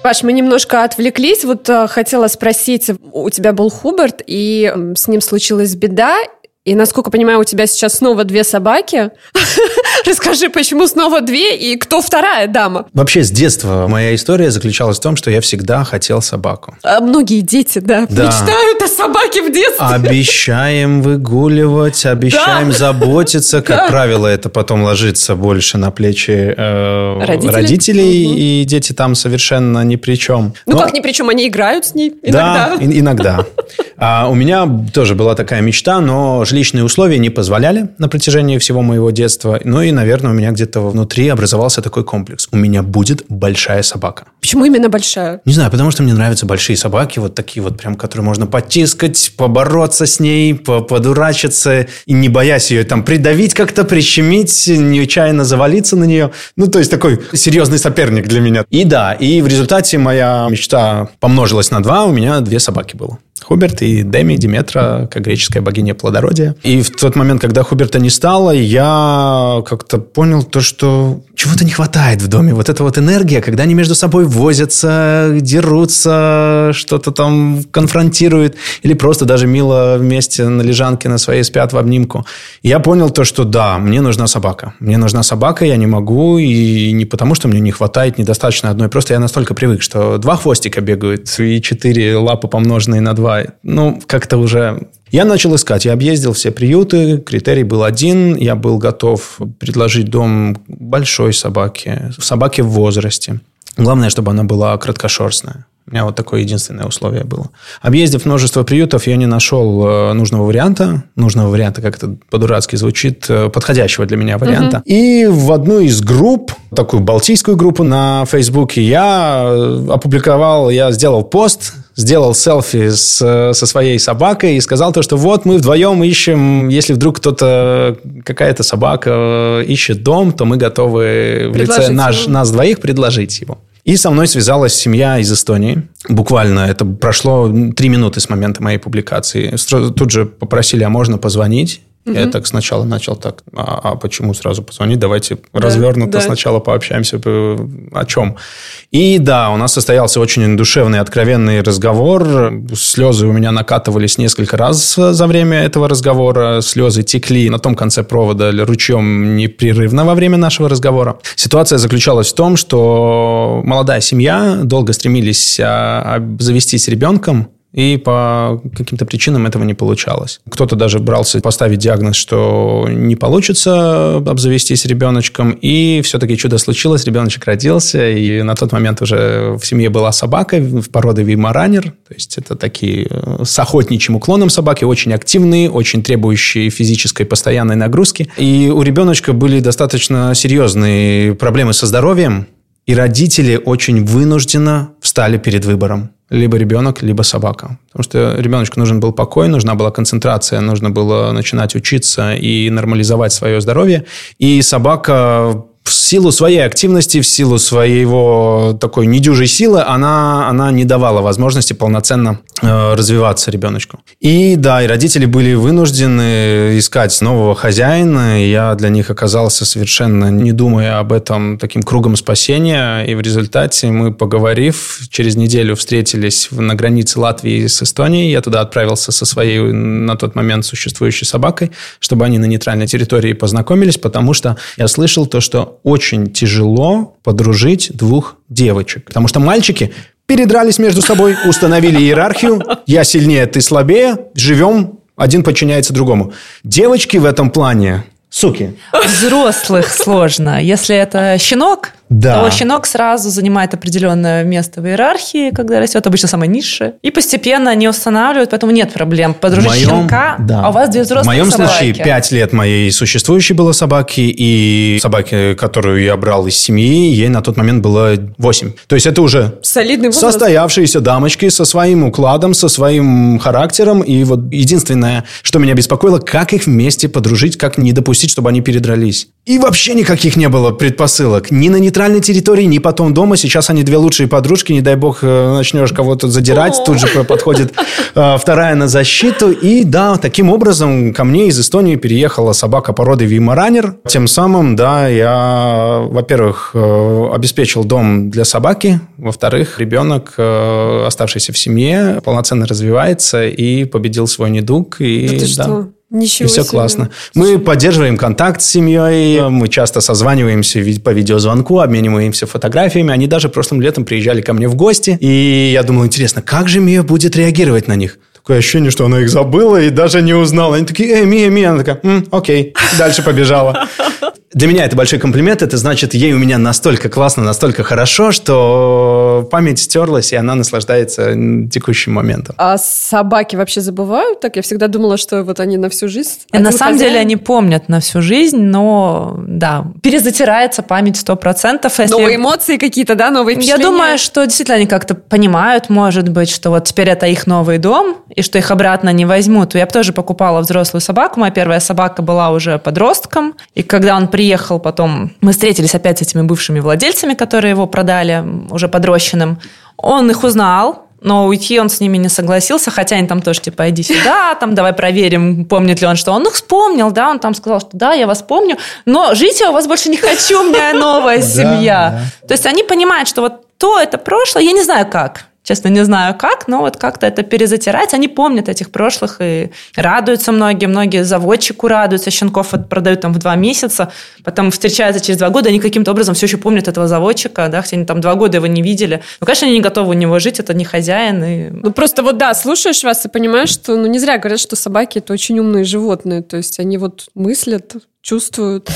Паш, мы немножко отвлеклись. Вот э, хотела спросить, у тебя был Хуберт, и с ним случилась беда, и, насколько понимаю, у тебя сейчас снова две собаки. (laughs) Расскажи, почему снова две, и кто вторая дама? Вообще, с детства моя история заключалась в том, что я всегда хотел собаку. А многие дети, да, Да. мечтают о собаке в детстве. Обещаем выгуливать, обещаем Да. заботиться. Как Да. правило, это потом ложится больше на плечи э, Родителей. родителей, Мгм. и дети там совершенно ни при чем. Ну Но- как ни при чем, они играют с ней Да, иногда. и- иногда. А у меня тоже была такая мечта, но жилищные условия не позволяли на протяжении всего моего детства. Ну и, наверное, у меня где-то внутри образовался такой комплекс. У меня будет большая собака. Почему именно большая? Не знаю, потому что мне нравятся большие собаки, вот такие вот прям, которые можно потискать, побороться с ней, подурачиться и не боясь ее там придавить как-то, прищемить, нечаянно завалиться на нее. Ну, то есть такой серьезный соперник для меня. И да, и в результате моя мечта помножилась на два, у меня две собаки было. Хуберт и Деми, Диметра, как греческая богиня плодородия. И в тот момент, когда Хуберта не стало, я как-то понял то, что чего-то не хватает в доме. Вот эта вот энергия, когда они между собой возятся, дерутся, что-то там конфронтируют, или просто даже мило вместе на лежанке на своей спят в обнимку. Я понял то, что да, мне нужна собака. Мне нужна собака, я не могу, и не потому, что мне не хватает, недостаточно одной. Просто я настолько привык, что два хвостика бегают, и четыре лапы помноженные на два ну, как-то уже... Я начал искать. Я объездил все приюты. Критерий был один. Я был готов предложить дом большой собаке, собаке в возрасте. Главное, чтобы она была краткошерстная. У меня вот такое единственное условие было. Объездив множество приютов, я не нашел э, нужного варианта. Нужного варианта, как это по-дурацки звучит, э, подходящего для меня варианта. Угу. И в одну из групп, такую балтийскую группу на Фейсбуке, я э, опубликовал, я сделал пост, сделал селфи с, со своей собакой и сказал то, что вот мы вдвоем ищем, если вдруг кто-то, какая-то собака ищет дом, то мы готовы в лице наш, нас двоих предложить его. И со мной связалась семья из Эстонии. Буквально это прошло три минуты с момента моей публикации. Тут же попросили, а можно позвонить? Угу. Я так сначала начал так, а, а почему сразу позвонить? Давайте да, развернуто да. сначала пообщаемся о чем. И да, у нас состоялся очень душевный, откровенный разговор. Слезы у меня накатывались несколько раз за время этого разговора. Слезы текли на том конце провода ручьем непрерывно во время нашего разговора. Ситуация заключалась в том, что молодая семья долго стремились а, завестись ребенком, и по каким-то причинам этого не получалось. Кто-то даже брался поставить диагноз, что не получится обзавестись ребеночком, и все-таки чудо случилось, ребеночек родился, и на тот момент уже в семье была собака в породы веймаранер, то есть это такие э, с охотничьим уклоном собаки, очень активные, очень требующие физической постоянной нагрузки. И у ребеночка были достаточно серьезные проблемы со здоровьем, и родители очень вынужденно встали перед выбором либо ребенок, либо собака. Потому что ребеночку нужен был покой, нужна была концентрация, нужно было начинать учиться и нормализовать свое здоровье. И собака в силу своей активности, в силу своего такой недюжей силы, она, она не давала возможности полноценно э, развиваться ребеночку. И да, и родители были вынуждены искать нового хозяина. И я для них оказался совершенно не думая об этом таким кругом спасения. И в результате мы, поговорив, через неделю встретились на границе Латвии с Эстонией. Я туда отправился со своей на тот момент существующей собакой, чтобы они на нейтральной территории познакомились, потому что я слышал то, что очень тяжело подружить двух девочек. Потому что мальчики передрались между собой, установили иерархию. Я сильнее, ты слабее. Живем, один подчиняется другому. Девочки в этом плане суки. Взрослых сложно. Если это щенок, да. то щенок сразу занимает определенное место в иерархии, когда растет, обычно самое низшее. И постепенно они устанавливают, поэтому нет проблем. Подружить моем, щенка, да. а у вас две взрослые В моем собаки. случае пять лет моей существующей было собаки, и собаки, которую я брал из семьи, ей на тот момент было восемь. То есть это уже Солидный возраст. состоявшиеся дамочки со своим укладом, со своим характером. И вот единственное, что меня беспокоило, как их вместе подружить, как не допустить, чтобы они передрались. И вообще никаких не было предпосылок. Ни на нейтральной территории, ни потом дома. Сейчас они две лучшие подружки. Не дай бог э, начнешь кого-то задирать. Тут же подходит э, вторая на защиту. И да, таким образом ко мне из Эстонии переехала собака породы Вимаранер. Тем самым, да, я, во-первых, э, обеспечил дом для собаки. Во-вторых, ребенок, оставшийся в семье, полноценно развивается и победил свой недуг. И, да да. Ничего и все себе. классно. Мы поддерживаем контакт с семьей, мы часто созваниваемся по видеозвонку, обмениваемся фотографиями. Они даже прошлым летом приезжали ко мне в гости, и я думал, интересно, как же Мия будет реагировать на них? Такое ощущение, что она их забыла и даже не узнала. Они такие, эй, Мия, Мия. Она такая, М, окей, дальше побежала. Для меня это большой комплимент. Это значит, ей у меня настолько классно, настолько хорошо, что память стерлась, и она наслаждается текущим моментом. А собаки вообще забывают так? Я всегда думала, что вот они на всю жизнь. И на самом хозяин. деле они помнят на всю жизнь, но да, перезатирается память сто процентов. Если... Новые эмоции какие-то, да, новые впечатления? Я думаю, что действительно они как-то понимают, может быть, что вот теперь это их новый дом, и что их обратно не возьмут. Я бы тоже покупала взрослую собаку. Моя первая собака была уже подростком, и когда он приехал потом, мы встретились опять с этими бывшими владельцами, которые его продали, уже подрощенным. Он их узнал, но уйти он с ними не согласился, хотя они там тоже типа, иди сюда, там давай проверим, помнит ли он, что он их вспомнил, да, он там сказал, что да, я вас помню, но жить я у вас больше не хочу, у меня новая (laughs) семья. То есть они понимают, что вот то это прошлое, я не знаю как, Честно, не знаю как, но вот как-то это перезатирать. Они помнят этих прошлых и радуются многие. Многие заводчику радуются. Щенков продают там в два месяца. Потом встречаются через два года. Они каким-то образом все еще помнят этого заводчика. Да, хотя они там два года его не видели. Ну, конечно, они не готовы у него жить. Это не хозяин. И... Ну, просто вот, да, слушаешь вас и понимаешь, что ну, не зря говорят, что собаки – это очень умные животные. То есть они вот мыслят, чувствуют.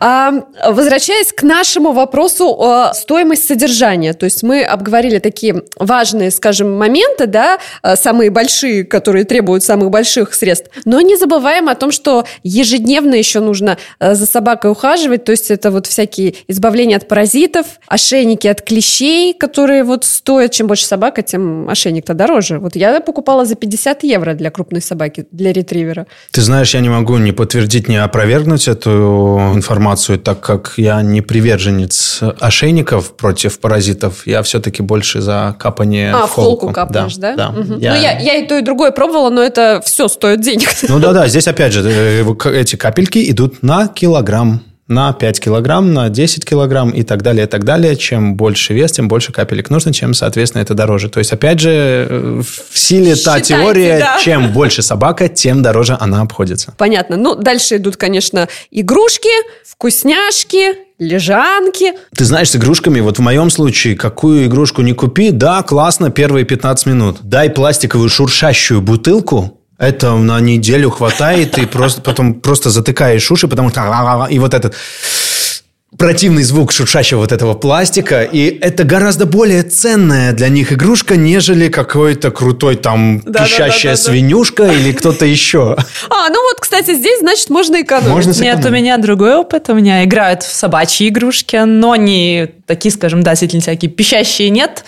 А, возвращаясь к нашему вопросу стоимость содержания, то есть мы обговорили такие важные, скажем, моменты, да, э, самые большие, которые требуют самых больших средств, но не забываем о том, что ежедневно еще нужно э, за собакой ухаживать, то есть это вот всякие избавления от паразитов, ошейники от клещей, которые вот стоят, чем больше собака, тем ошейник-то дороже. Вот я покупала за 50 евро для крупной собаки, для ретривера. Ты знаешь, я не могу ни подтвердить, ни опровергнуть эту информацию, так как я не приверженец ошейников против паразитов. Я все-таки больше за капание а, в холку. холку капаешь, да? Да. Угу. Я... Ну, я, я и то, и другое пробовала, но это все стоит денег. Ну да-да, здесь опять же э, эти капельки идут на килограмм на 5 килограмм, на 10 килограмм и так далее, и так далее. Чем больше вес, тем больше капелек нужно, чем, соответственно, это дороже. То есть, опять же, э, в силе Считайте, та теория, да. чем больше собака, тем дороже она обходится. Понятно. Ну, дальше идут, конечно, игрушки, вкусняшки, лежанки. Ты знаешь, с игрушками, вот в моем случае, какую игрушку не купи, да, классно, первые 15 минут. Дай пластиковую шуршащую бутылку, это на неделю хватает, и просто потом просто затыкаешь уши, потому что... И вот этот противный звук шуршащего вот этого пластика, и это гораздо более ценная для них игрушка, нежели какой-то крутой там да, пищащая да, да, да, свинюшка да. или кто-то еще. А, ну вот, кстати, здесь, значит, можно экономить. Можно Нет, у меня другой опыт. У меня играют в собачьи игрушки, но не такие, скажем, да, действительно всякие пищащие нет.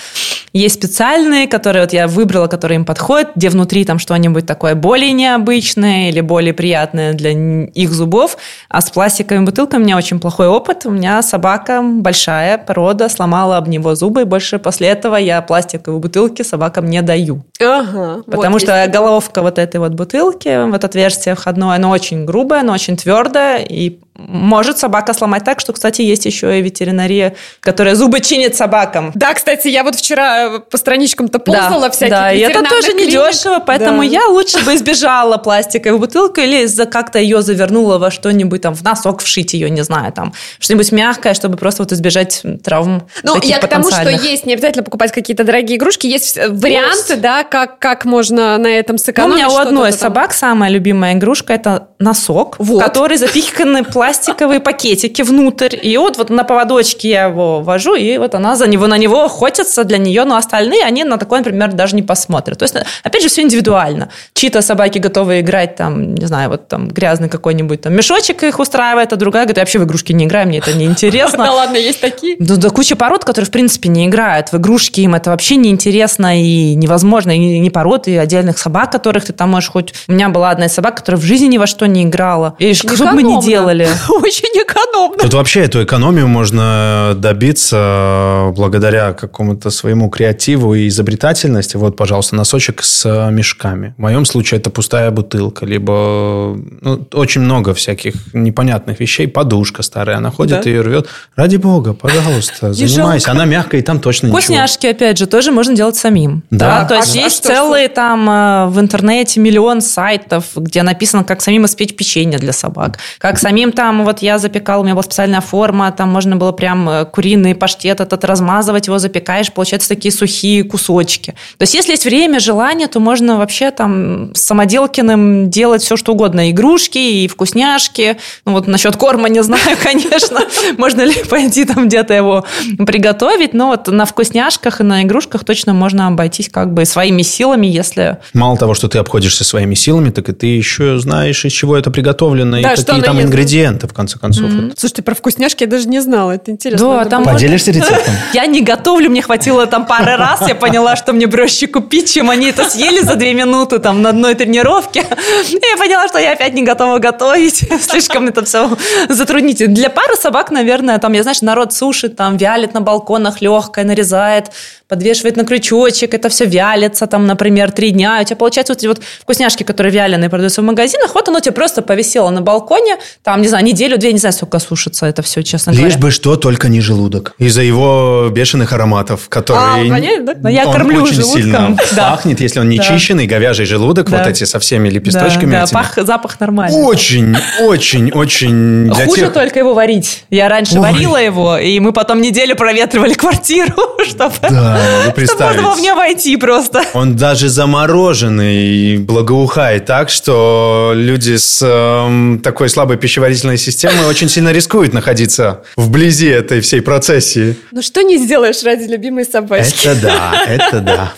Есть специальные, которые вот я выбрала, которые им подходят, где внутри там что-нибудь такое более необычное или более приятное для их зубов. А с пластиковыми бутылками у меня очень плохой опыт. У меня собака большая, порода, сломала об него зубы, и больше после этого я пластиковые бутылки собакам не даю. Ага. Потому вот что головка вот этой вот бутылки, вот отверстие входное, оно очень грубое, оно очень твердое, и может собака сломать так, что, кстати, есть еще и ветеринария, которая зубы чинит собакам. Да, кстати, я вот вчера по страничкам-то ползала да, всяких Да, и это тоже клиник. недешево, поэтому да. я лучше бы избежала пластиковой бутылку или как-то ее завернула во что-нибудь там, в носок вшить ее, не знаю, там, что-нибудь мягкое, чтобы просто вот избежать травм Ну, я к тому, что есть, не обязательно покупать какие-то дорогие игрушки, есть варианты, есть. да, как, как можно на этом сэкономить. Ну, у меня у одной из собак самая любимая игрушка – это носок, вот. в который запиханы пластик пластиковые пакетики внутрь. И вот, вот на поводочке я его вожу, и вот она за него, на него охотится для нее, но остальные, они на такой, например, даже не посмотрят. То есть, опять же, все индивидуально. Чьи-то собаки готовы играть, там, не знаю, вот там грязный какой-нибудь там мешочек их устраивает, а другая говорит, я вообще в игрушки не играю, мне это не интересно. (laughs) Да ладно, есть такие? Да, да куча пород, которые, в принципе, не играют в игрушки, им это вообще не интересно и невозможно, и не пород, и отдельных собак, которых ты там можешь хоть... У меня была одна из собак, которая в жизни ни во что не играла. И что бы мы ни делали. (laughs) Очень экономно. Тут вообще эту экономию можно добиться благодаря какому-то своему креативу и изобретательности. Вот, пожалуйста, носочек с мешками. В моем случае это пустая бутылка, либо ну, очень много всяких непонятных вещей. Подушка старая, она ходит да? и ее рвет. Ради бога, пожалуйста, (laughs) занимайся. Она мягкая, и там точно ничего. Вкусняшки, опять же, тоже можно делать самим. Да. да то есть а есть что, целые что? там э, в интернете миллион сайтов, где написано, как самим испечь печенье для собак, как самим там там вот я запекала, у меня была специальная форма, там можно было прям э, куриный паштет этот размазывать, его запекаешь, получаются такие сухие кусочки. То есть если есть время, желание, то можно вообще там с самоделкиным делать все, что угодно. Игрушки и вкусняшки. Ну вот насчет корма не знаю, (laughs) конечно, можно ли пойти там где-то его приготовить, но вот на вкусняшках и на игрушках точно можно обойтись как бы своими силами, если... Мало того, что ты обходишься своими силами, так и ты еще знаешь, из чего это приготовлено, Да, и какие там ест. Ингредиенты, в конце концов. Вот. Слушайте, про вкусняшки я даже не знала. Это интересно. Да, там. Поделишься рецептом? (laughs) Я не готовлю, мне хватило там пары раз, я поняла, что мне проще купить, чем они это съели за две минуты там на одной тренировке. И я поняла, что я опять не готова готовить, (laughs) слишком это все затруднительно. Для пары собак, наверное, там, я знаешь, народ сушит, там вялит на балконах легкое, нарезает, подвешивает на крючочек, это все вялится, там, например, три дня. У тебя получается вот эти вот вкусняшки, которые вяленые продаются в магазинах, вот оно тебе просто повисело на балконе, там, не знаю, неделю-две, не знаю, сколько сушится это все, честно говоря. Лишь бы что, только не желудок. Из-за его бешеных ароматов, которые... А, понятно, да? Но я он кормлю очень желудком. сильно (laughs) Да. пахнет, если он не Да. чищенный, говяжий желудок, Да. вот эти со всеми лепесточками Да, да, пах, запах нормальный. Очень, очень, очень... Хуже тех- только его варить. Я раньше Ой. варила его, и мы потом неделю проветривали квартиру, (laughs) чтобы, Да, могу чтобы представить. можно было в нее войти просто. Он даже замороженный благоухает так, что люди с эм, такой слабой пищеварительной системой очень сильно рискуют находиться вблизи этой всей процессии. Ну что не сделаешь ради любимой собачки? Это да, это да.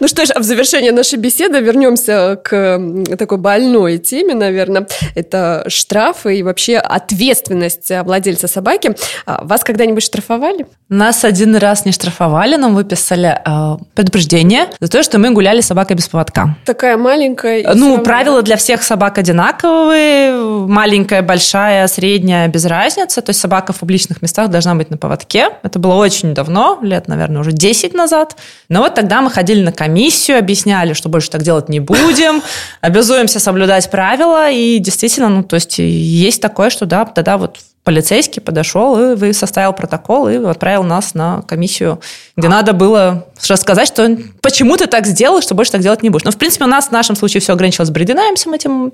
Ну что ж, в завершение нашей беседы вернемся к такой больной теме, наверное. Это штрафы и вообще ответственность владельца собаки. А Вас когда-нибудь штрафовали? Нас один раз не штрафовали, нам выписали э, предупреждение за то, что мы гуляли с собакой без поводка. Такая маленькая. Ну, равно. правила для всех собак одинаковые. Маленькая, большая, средняя, без разницы. То есть собака в публичных местах должна быть на поводке. Это было очень давно, лет, наверное, уже 10 назад. Но вот тогда мы ходили на комиссию, объясняли, что больше так делать не будем, обязуемся соблюдать правила. И действительно, ну, то есть есть такое, что да, тогда вот полицейский подошел и вы составил протокол и отправил нас на комиссию, где надо было рассказать, что почему ты так сделал, что больше так делать не будешь. Но, в принципе, у нас в нашем случае все ограничилось брединаемсом этим,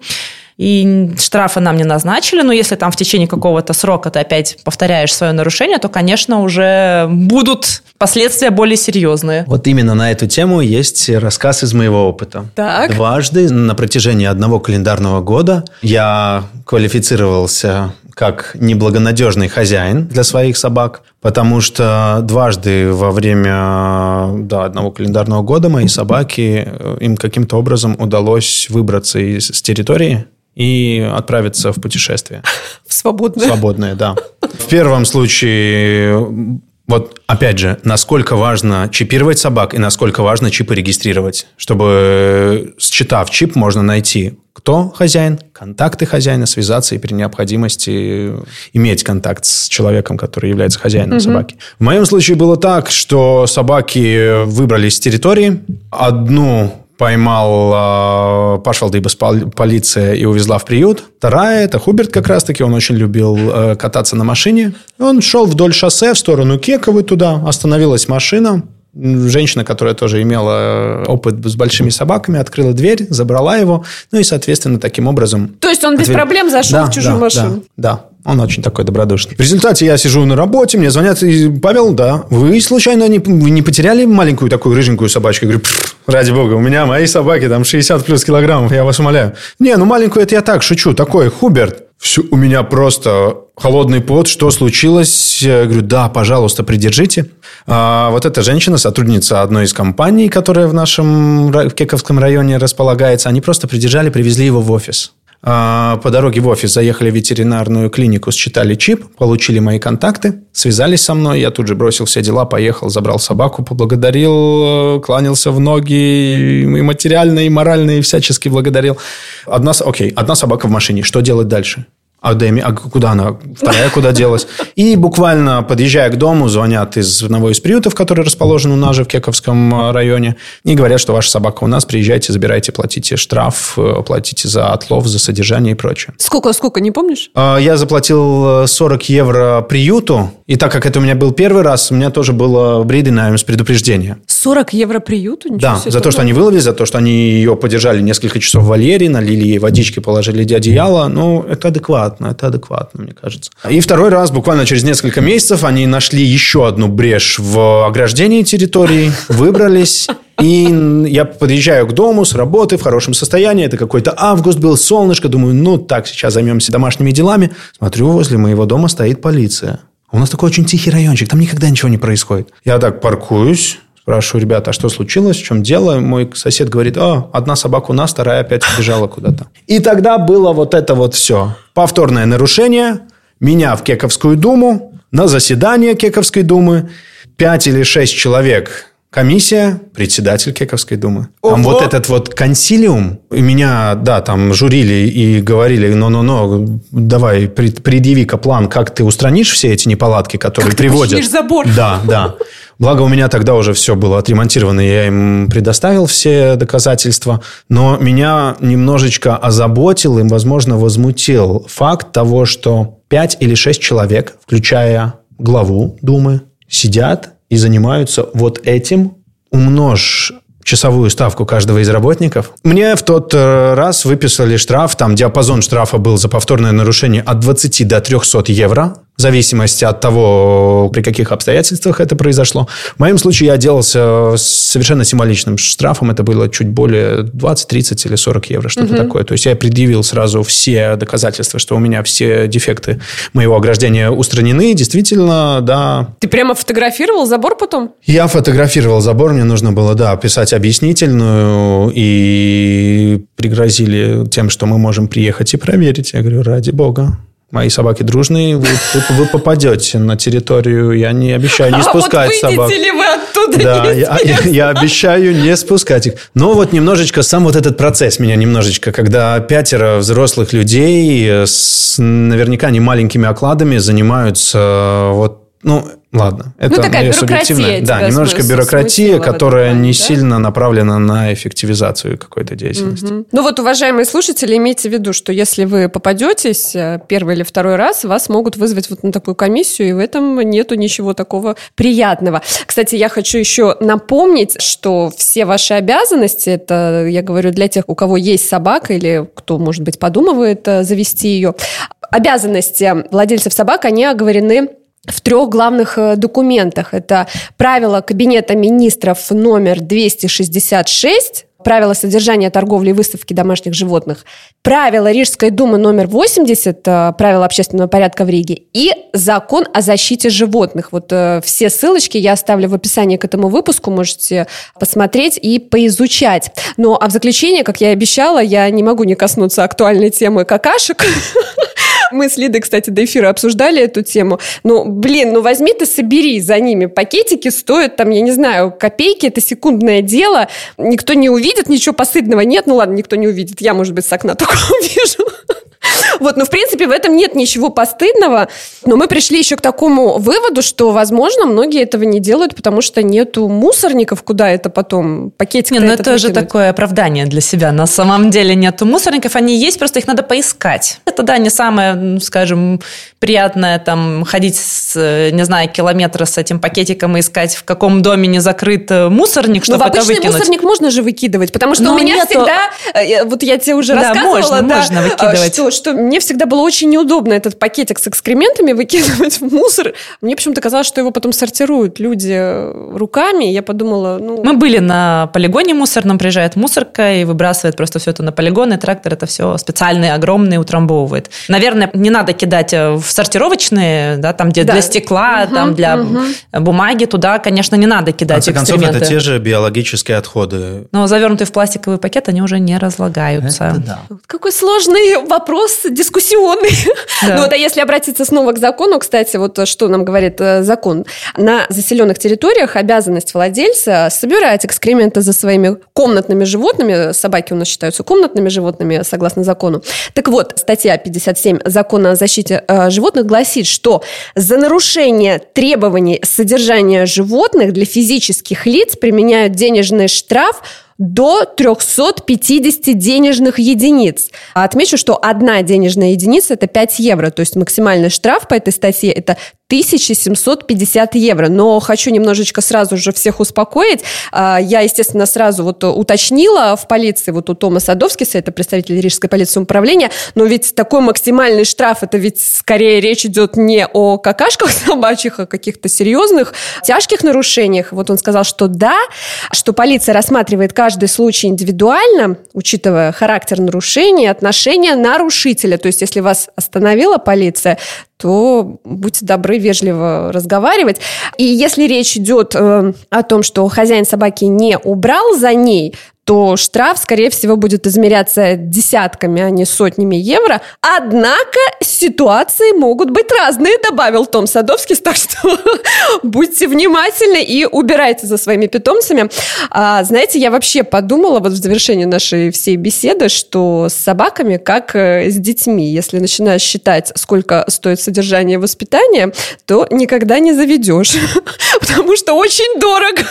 и штрафы нам не назначили, но если там в течение какого-то срока ты опять повторяешь свое нарушение, то, конечно, уже будут последствия более серьезные. Вот именно на эту тему есть рассказ из моего опыта. Так. Дважды на протяжении одного календарного года я квалифицировался как неблагонадежный хозяин для своих собак, потому что дважды во время да, одного календарного года мои собаки, э, им каким-то образом удалось выбраться из с территории и отправиться в путешествие. (laughs) В свободное. Свободные, да. В первом случае, вот опять же, насколько важно чипировать собак и насколько важно чипы регистрировать, чтобы, считав чип, можно найти, кто хозяин, контакты хозяина, связаться и при необходимости иметь контакт с человеком, который является хозяином собаки. В моем случае было так, что собаки выбрались с территории. Одну поймал Пашвалдыбас пол- полиция и увезла в приют. Вторая, это Хуберт как раз-таки, он очень любил э, кататься на машине. Он шел вдоль шоссе в сторону Кековы туда, остановилась машина. Женщина, которая тоже имела э, опыт с большими собаками, открыла дверь, забрала его, ну и, соответственно, таким образом... То есть он без отвели- проблем зашел Да, в чужую да, машину? Да, да. Он очень такой добродушный. В результате я сижу на работе, мне звонят, и, Павел, да, вы случайно не, вы не потеряли маленькую такую рыженькую собачку? Я говорю, «Пф, ради бога, у меня мои собаки там 60 плюс килограммов, я вас умоляю. Не, ну маленькую это я так шучу, такой, Хуберт. Всё, у меня просто холодный пот, что случилось? Я говорю, да, пожалуйста, придержите. А, вот эта женщина, сотрудница одной из компаний, которая в нашем в Кековском районе располагается, они просто придержали, привезли его в офис. А, По дороге в офис заехали в ветеринарную клинику, считали чип, получили мои контакты, связались со мной. Я тут же бросил все дела, поехал, забрал собаку, поблагодарил, кланялся в ноги, и материально, и морально, и всячески благодарил. Одна, окей, одна собака в машине. Что делать дальше? А, Дэми, а куда она? Вторая куда делась? И буквально подъезжая к дому, звонят из одного из приютов, который расположен у нас же в Кековском э, районе, и говорят, что ваша собака у нас, приезжайте, забирайте, платите штраф, э, платите за отлов, за содержание и прочее. Сколько, сколько, не помнишь? А, Я заплатил э, 40 евро приюту, и так как это у меня был первый раз, у меня тоже было бридинаем с предупреждения. 40 евро приюту? Ничего Да, себе, за то, что они выловили, за то, что они ее подержали несколько часов в вольере, налили ей водички, положили одеяло. Ну, это адекватно. Адекватно, это адекватно, мне кажется. И второй раз, буквально через несколько месяцев, они нашли еще одну брешь в ограждении территории, (laughs) выбрались, и я подъезжаю к дому с работы в хорошем состоянии. Это какой-то август был, солнышко. Думаю, ну так, сейчас займемся домашними делами. Смотрю, возле моего дома стоит полиция. У нас такой очень тихий райончик, там никогда ничего не происходит. Я так паркуюсь, спрашиваю, ребята, а что случилось, в чем дело? Мой сосед говорит, а, одна собака у нас, вторая опять убежала куда-то. И тогда было вот это вот все. Повторное нарушение, меня в Кековскую думу, на заседание Кековской думы, пять или шесть человек комиссия, председатель Кековской думы. Там вот этот вот консилиум, меня, да, там журили и говорили, ну-ну-ну, давай, предъяви-ка план, как ты устранишь все эти неполадки, которые как приводят. Ты забор. Да, да. Благо у меня тогда уже все было отремонтировано, я им предоставил все доказательства, но меня немножечко озаботил и, возможно, возмутил факт того, что пять или шесть человек, включая главу Думы, сидят и занимаются вот этим, умножь часовую ставку каждого из работников. Мне в тот э, раз выписали штраф, там диапазон штрафа был за повторное нарушение от 20 до 300 евро в зависимости от того, при каких обстоятельствах это произошло. В моем случае я отделался совершенно символичным штрафом. Это было чуть более 20, 30 или 40 евро, что-то угу. такое. То есть я предъявил сразу все доказательства, что у меня все дефекты моего ограждения устранены. Действительно, да. Ты прямо фотографировал забор потом? Я фотографировал забор. Мне нужно было, да, писать объяснительную. И пригрозили тем, что мы можем приехать и проверить. Я говорю, ради бога. Мои собаки дружные, вы, вы, вы попадете на территорию, я не обещаю не спускать а вот собак. ли вы оттуда? Да, я, я, я обещаю не спускать их. Но вот немножечко сам вот этот процесс меня немножечко, когда пятеро взрослых людей с наверняка не маленькими окладами занимаются вот ну, ладно. Это ну, такая бюрократия. Да, немножечко бюрократия, которая не да? сильно направлена на эффективизацию какой-то деятельности. Угу. Ну вот, уважаемые слушатели, имейте в виду, что если вы попадетесь э, первый или второй раз, вас могут вызвать вот на такую комиссию, и в этом нету ничего такого приятного. Кстати, я хочу еще напомнить, что все ваши обязанности, это я говорю для тех, у кого есть собака или кто, может быть, подумывает э, завести ее, обязанности владельцев собак, они оговорены в трех главных э, документах. Это правило Кабинета министров номер 266, правила содержания торговли и выставки домашних животных, правила Рижской думы номер 80, э, правила общественного порядка в Риге и закон о защите животных. Вот э, все ссылочки я оставлю в описании к этому выпуску, можете посмотреть и поизучать. Но а в заключение, как я и обещала, я не могу не коснуться актуальной темы какашек. (laughs) Мы с Лидой, кстати, до эфира обсуждали эту тему. Ну, блин, ну возьми ты, собери за ними. Пакетики стоят там, я не знаю, копейки, это секундное дело. Никто не увидит, ничего постыдного нет. Ну ладно, никто не увидит. Я, может быть, с окна (laughs) только увижу. Вот, но в принципе в этом нет ничего постыдного. Но мы пришли еще к такому выводу, что, возможно, многие этого не делают, потому что нету мусорников, куда это потом пакетик. Не, ну это выкинуть. же такое оправдание для себя. На самом деле нету мусорников, они есть, просто их надо поискать. Это, да, не самое, скажем, приятное там ходить, с, не знаю, километра с этим пакетиком и искать, в каком доме не закрыт э, мусорник, чтобы Но это выкинуть. мусорник можно же выкидывать, потому что Но у меня нету... всегда, э, вот я тебе уже да, рассказывала, можно, да, можно выкидывать. Что, что мне всегда было очень неудобно этот пакетик с экскрементами выкидывать (laughs) в мусор. Мне почему-то казалось, что его потом сортируют люди руками. Я подумала, ну... Мы были на полигоне мусорном, приезжает мусорка и выбрасывает просто все это на полигон, и трактор это все специальный, огромный утрамбовывает. Наверное, не надо кидать э, в сортировочные, да, там, где да. для стекла, угу, там, для угу. бумаги, туда, конечно, не надо кидать В конце концов, это те же биологические отходы. Но завернутые в пластиковый пакет, они уже не разлагаются. Это да. Какой сложный вопрос дискуссионный. Да. Ну вот, а если обратиться снова к закону, кстати, вот что нам говорит э, закон. На заселенных территориях обязанность владельца собирать экскременты за своими комнатными животными. Собаки у нас считаются комнатными животными, согласно закону. Так вот, статья 57 закона о защите э, животных гласит, что за нарушение требований содержания животных для физических лиц применяют денежный штраф до 350 денежных единиц. Отмечу, что одна денежная единица – это 5 евро, то есть максимальный штраф по этой статье – это 1750 евро. Но хочу немножечко сразу же всех успокоить. А, я, естественно, сразу вот уточнила в полиции, вот у Тома Садовскиса, это представитель Рижской полиции управления, но ведь такой максимальный штраф, это ведь скорее речь идет не о какашках (laughs) собачьих, а о каких-то серьезных, тяжких нарушениях. Вот он сказал, что да, что полиция рассматривает каждый случай индивидуально, учитывая характер нарушения, отношения нарушителя. То есть, если вас остановила полиция, то будьте добры вежливо разговаривать. И если речь идет э, о том, что хозяин собаки не убрал за ней, то штраф, скорее всего, будет измеряться десятками, а не сотнями евро. Однако ситуации могут быть разные, добавил Том Садовский, (laughs) так что будьте внимательны и убирайте за своими питомцами. А, знаете, я вообще подумала вот в завершении нашей всей беседы, что с собаками как э, с детьми. Если начинаешь считать, сколько стоит содержание и воспитание, то никогда не заведешь, (laughs) потому что очень дорого.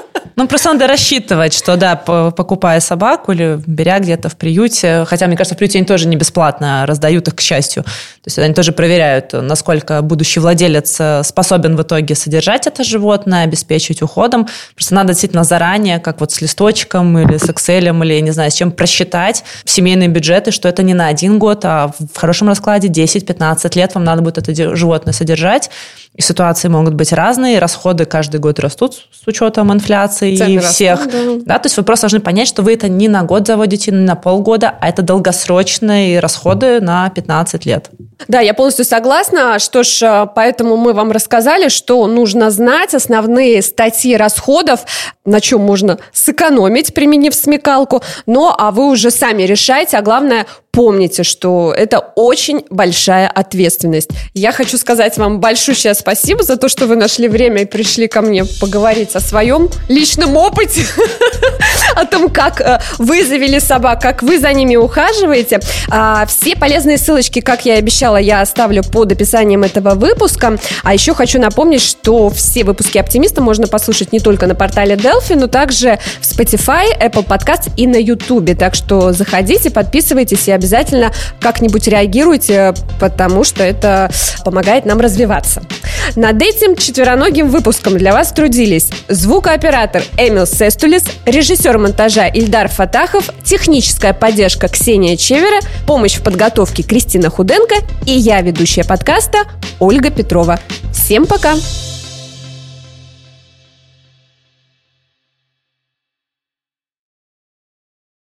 (laughs) Ну, просто надо рассчитывать, что, да, покупая собаку или беря где-то в приюте, хотя, мне кажется, в приюте они тоже не бесплатно раздают их, к счастью. То есть они тоже проверяют, насколько будущий владелец э, способен в итоге содержать это животное, обеспечить уходом. Просто надо действительно заранее, как вот с листочком или с Excel, или, не знаю, с чем просчитать семейные бюджеты, что это не на один год, а в хорошем раскладе 10-15 лет вам надо будет это животное содержать. И ситуации могут быть разные, расходы каждый год растут с учетом инфляции Цены и всех. Растут, да. да, то есть вы просто должны понять, что вы это не на год заводите, не на полгода, а это долгосрочные расходы на 15 лет. Да, я полностью согласна. Что ж, э, поэтому мы вам рассказали, что нужно знать основные статьи расходов, на чем можно сэкономить, применив смекалку. Ну, а вы уже сами решайте, а главное, помните, что это очень большая ответственность. Я хочу сказать вам большое спасибо за то, что вы нашли время и пришли ко мне поговорить о своем личном опыте, (laughs) о том, как э, вы завели собак, как вы за ними ухаживаете. А, все полезные ссылочки, как я и обещала, я оставлю под описанием этого выпуска. А еще хочу напомнить, что все выпуски «Оптимиста» можно послушать не только на портале Delphi, но также в Spotify, Apple Podcast и на YouTube. Так что заходите, подписывайтесь и обязательно обязательно как-нибудь реагируйте, потому что это помогает нам развиваться. Над этим четвероногим выпуском для вас трудились звукооператор Эмил Сестулис, режиссер монтажа Ильдар Фатахов, техническая поддержка Ксения Чевера, помощь в подготовке Кристина Худенко и я, ведущая подкаста Ольга Петрова. Всем пока! Пока!